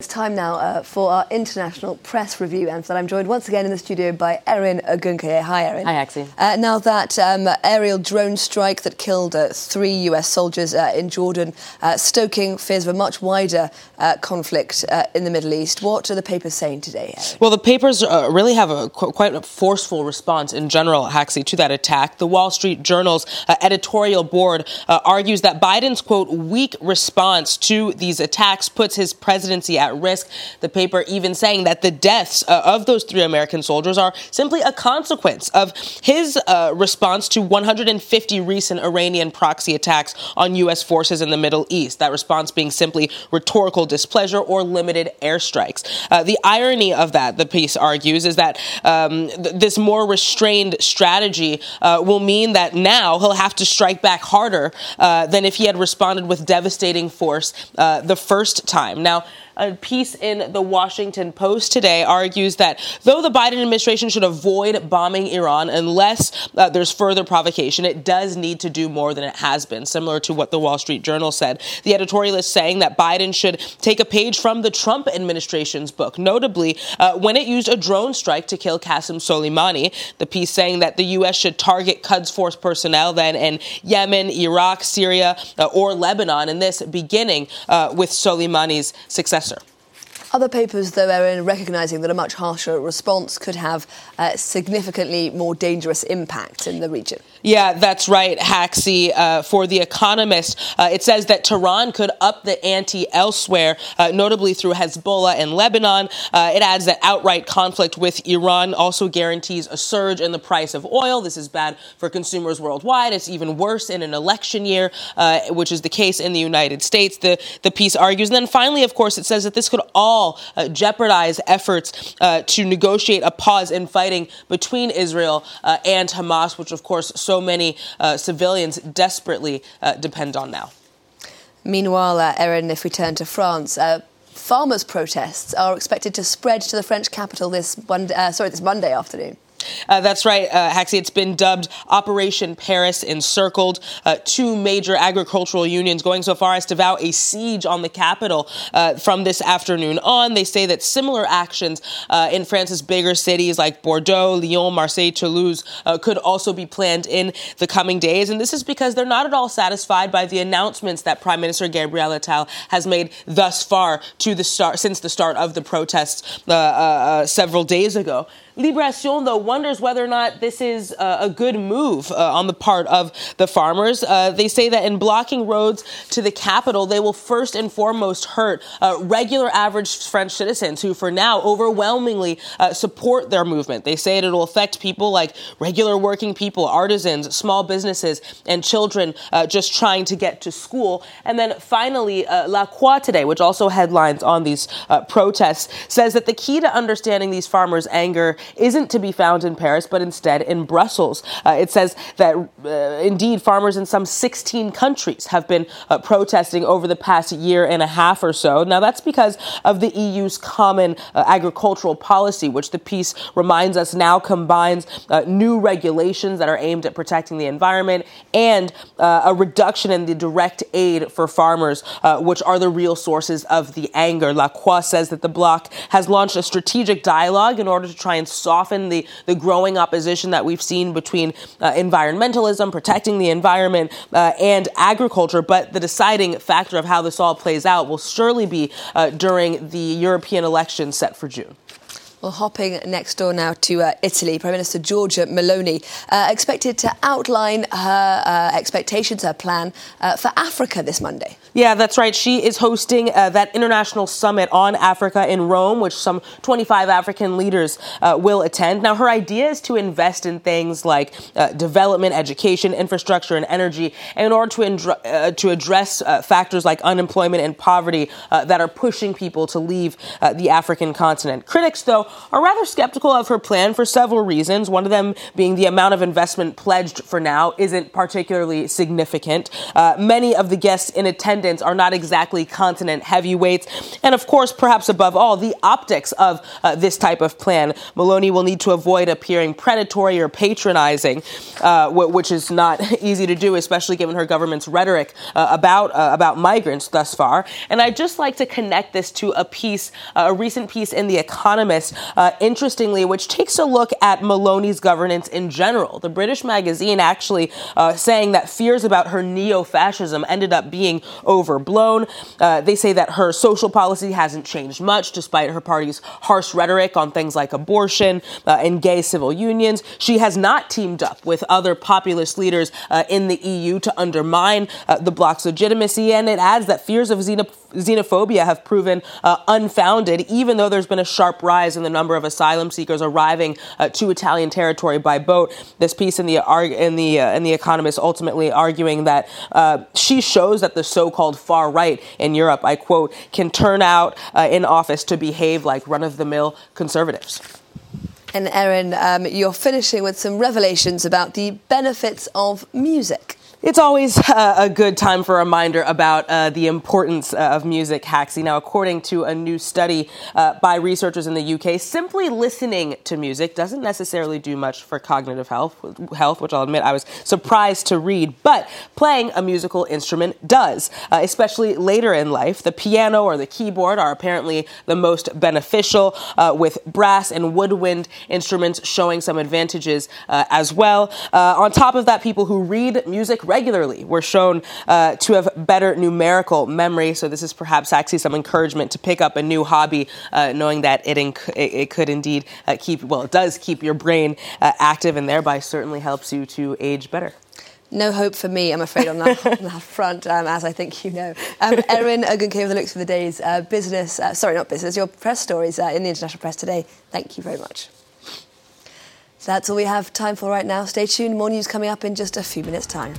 It's time now uh, for our international press review, and for that I'm joined once again in the studio by Erin Ogunkoye. Hi, Erin. Hi, Axie. Uh, now that um, aerial drone strike that killed uh, three US soldiers uh, in Jordan, uh, stoking fears of a much wider uh, conflict in the Middle East, what are the papers saying today? Erin? Well, the papers really have a qu- quite a forceful response in general, Haxie, to that attack. The Wall Street Journal's editorial board argues that Biden's, quote, weak response to these attacks puts his presidency at at risk. The paper even saying that the deaths uh, of those three American soldiers are simply a consequence of his uh, response to 150 recent Iranian proxy attacks on U.S. forces in the Middle East. That response being simply rhetorical displeasure or limited airstrikes. Uh, the irony of that, the piece argues, is that um, th- this more restrained strategy uh, will mean that now he'll have to strike back harder uh, than if he had responded with devastating force uh, the first time. Now, a piece in the Washington Post today argues that though the Biden administration should avoid bombing Iran unless uh, there's further provocation, it does need to do more than it has been, similar to what the Wall Street Journal said. The editorialist saying that Biden should take a page from the Trump administration's book, notably uh, when it used a drone strike to kill Qasem Soleimani. The piece saying that the U.S. should target Quds Force personnel then in Yemen, Iraq, Syria, uh, or Lebanon, and this beginning uh, with Soleimani's successor. Other papers, though, are in recognising that a much harsher response could have a significantly more dangerous impact in the region. Yeah, that's right, Haxie. Uh, for The Economist, uh, it says that Tehran could up the ante elsewhere, uh, notably through Hezbollah and Lebanon. Uh, it adds that outright conflict with Iran also guarantees a surge in the price of oil. This is bad for consumers worldwide. It's even worse in an election year, uh, which is the case in the United States, the, the piece argues. And then finally, of course, it says that this could all uh, jeopardize efforts to negotiate a pause in fighting between Israel and Hamas, which, of course, so many uh, civilians desperately uh, depend on now. Meanwhile, Erin, if we turn to France, farmers' protests are expected to spread to the French capital this one, uh, sorry, this Monday afternoon. Uh, that's right, uh, Haxie. It's been dubbed Operation Paris Encircled. Uh, two major agricultural unions going so far as to vow a siege on the capital uh, from this afternoon on. They say that similar actions uh, in France's bigger cities like Bordeaux, Lyon, Marseille, Toulouse uh, could also be planned in the coming days. And this is because they're not at all satisfied by the announcements that Prime Minister Gabriel Attal has made thus far to the start since the start of the protests several days ago. Libération, though, wonders whether or not this is uh, a good move uh, on the part of the farmers. Uh, they say that in blocking roads to the capital, they will first and foremost hurt uh, regular average French citizens who, for now, overwhelmingly uh, support their movement. They say it will affect people like regular working people, artisans, small businesses, and children uh, just trying to get to school. And then finally, La Croix today, which also headlines on these protests, says that the key to understanding these farmers' anger isn't to be found in Paris, but instead in Brussels. Uh, it says that uh, indeed farmers in some 16 countries have been uh, protesting over the past year and a half or so. Now, that's because of the EU's common uh, agricultural policy, which the piece reminds us now combines uh, new regulations that are aimed at protecting the environment and uh, a reduction in the direct aid for farmers, which are the real sources of the anger. La Croix says that the bloc has launched a strategic dialogue in order to try and soften the, the growing opposition that we've seen between uh, environmentalism, protecting the environment, uh, and agriculture. But the deciding factor of how this all plays out will surely be uh, during the European elections set for June. Well, hopping next door now to uh, Italy, Prime Minister Giorgia Meloni uh, expected to outline her uh, expectations, her plan uh, for Africa this Monday. Yeah, that's right. She is hosting uh, that international summit on Africa in Rome, which some 25 African leaders uh, will attend. Now, her idea is to invest in things like development, education, infrastructure, and energy in order to, to address factors like unemployment and poverty that are pushing people to leave the African continent. Critics, though, are rather skeptical of her plan for several reasons. One of them being the amount of investment pledged for now isn't particularly significant. Uh, many of the guests in attendance are not exactly continent heavyweights. And of course, perhaps above all, the optics of uh, this type of plan. Meloni will need to avoid appearing predatory or patronizing, uh, which is not easy to do, especially given her government's rhetoric uh, about uh, about migrants thus far. And I'd just like to connect this to a piece, uh, a recent piece in The Economist, uh, interestingly, which takes a look at Meloni's governance in general. The British magazine actually saying that fears about her neo-fascism ended up being overblown. they say that her social policy hasn't changed much, despite her party's harsh rhetoric on things like abortion uh, and gay civil unions. She has not teamed up with other populist leaders uh, in the EU to undermine uh, the bloc's legitimacy. And it adds that fears of xenophobia have proven uh, unfounded, even though there's been a sharp rise in the number of asylum seekers arriving uh, to Italian territory by boat. This piece in the in the uh, in the Economist ultimately arguing that she shows that the so-called far right in Europe, I quote, can turn out in office to behave like run-of-the-mill conservatives. And Erin, um, you're finishing with some revelations about the benefits of music. It's always uh, a good time for a reminder about uh, the importance uh, of music, Haxie. Now, according to a new study uh, by researchers in the UK, simply listening to music doesn't necessarily do much for cognitive health, health which I'll admit I was surprised to read, but playing a musical instrument does, especially later in life. The piano or the keyboard are apparently the most beneficial, with brass and woodwind instruments showing some advantages as well. on top of that, people who read music regularly were shown uh, to have better numerical memory. So this is perhaps actually some encouragement to pick up a new hobby, uh, knowing that it, inc- it could indeed uh, keep, well, it does keep your brain uh, active and thereby certainly helps you to age better. No hope for me, I'm afraid, on that, on that front, um, as I think you know. Um, Erin Ogunkoye with the looks for the day's uh, business, uh, sorry, not business, your press stories uh, in the international press today. Thank you very much. So that's all we have time for right now. Stay tuned, more news coming up in just a few minutes' time.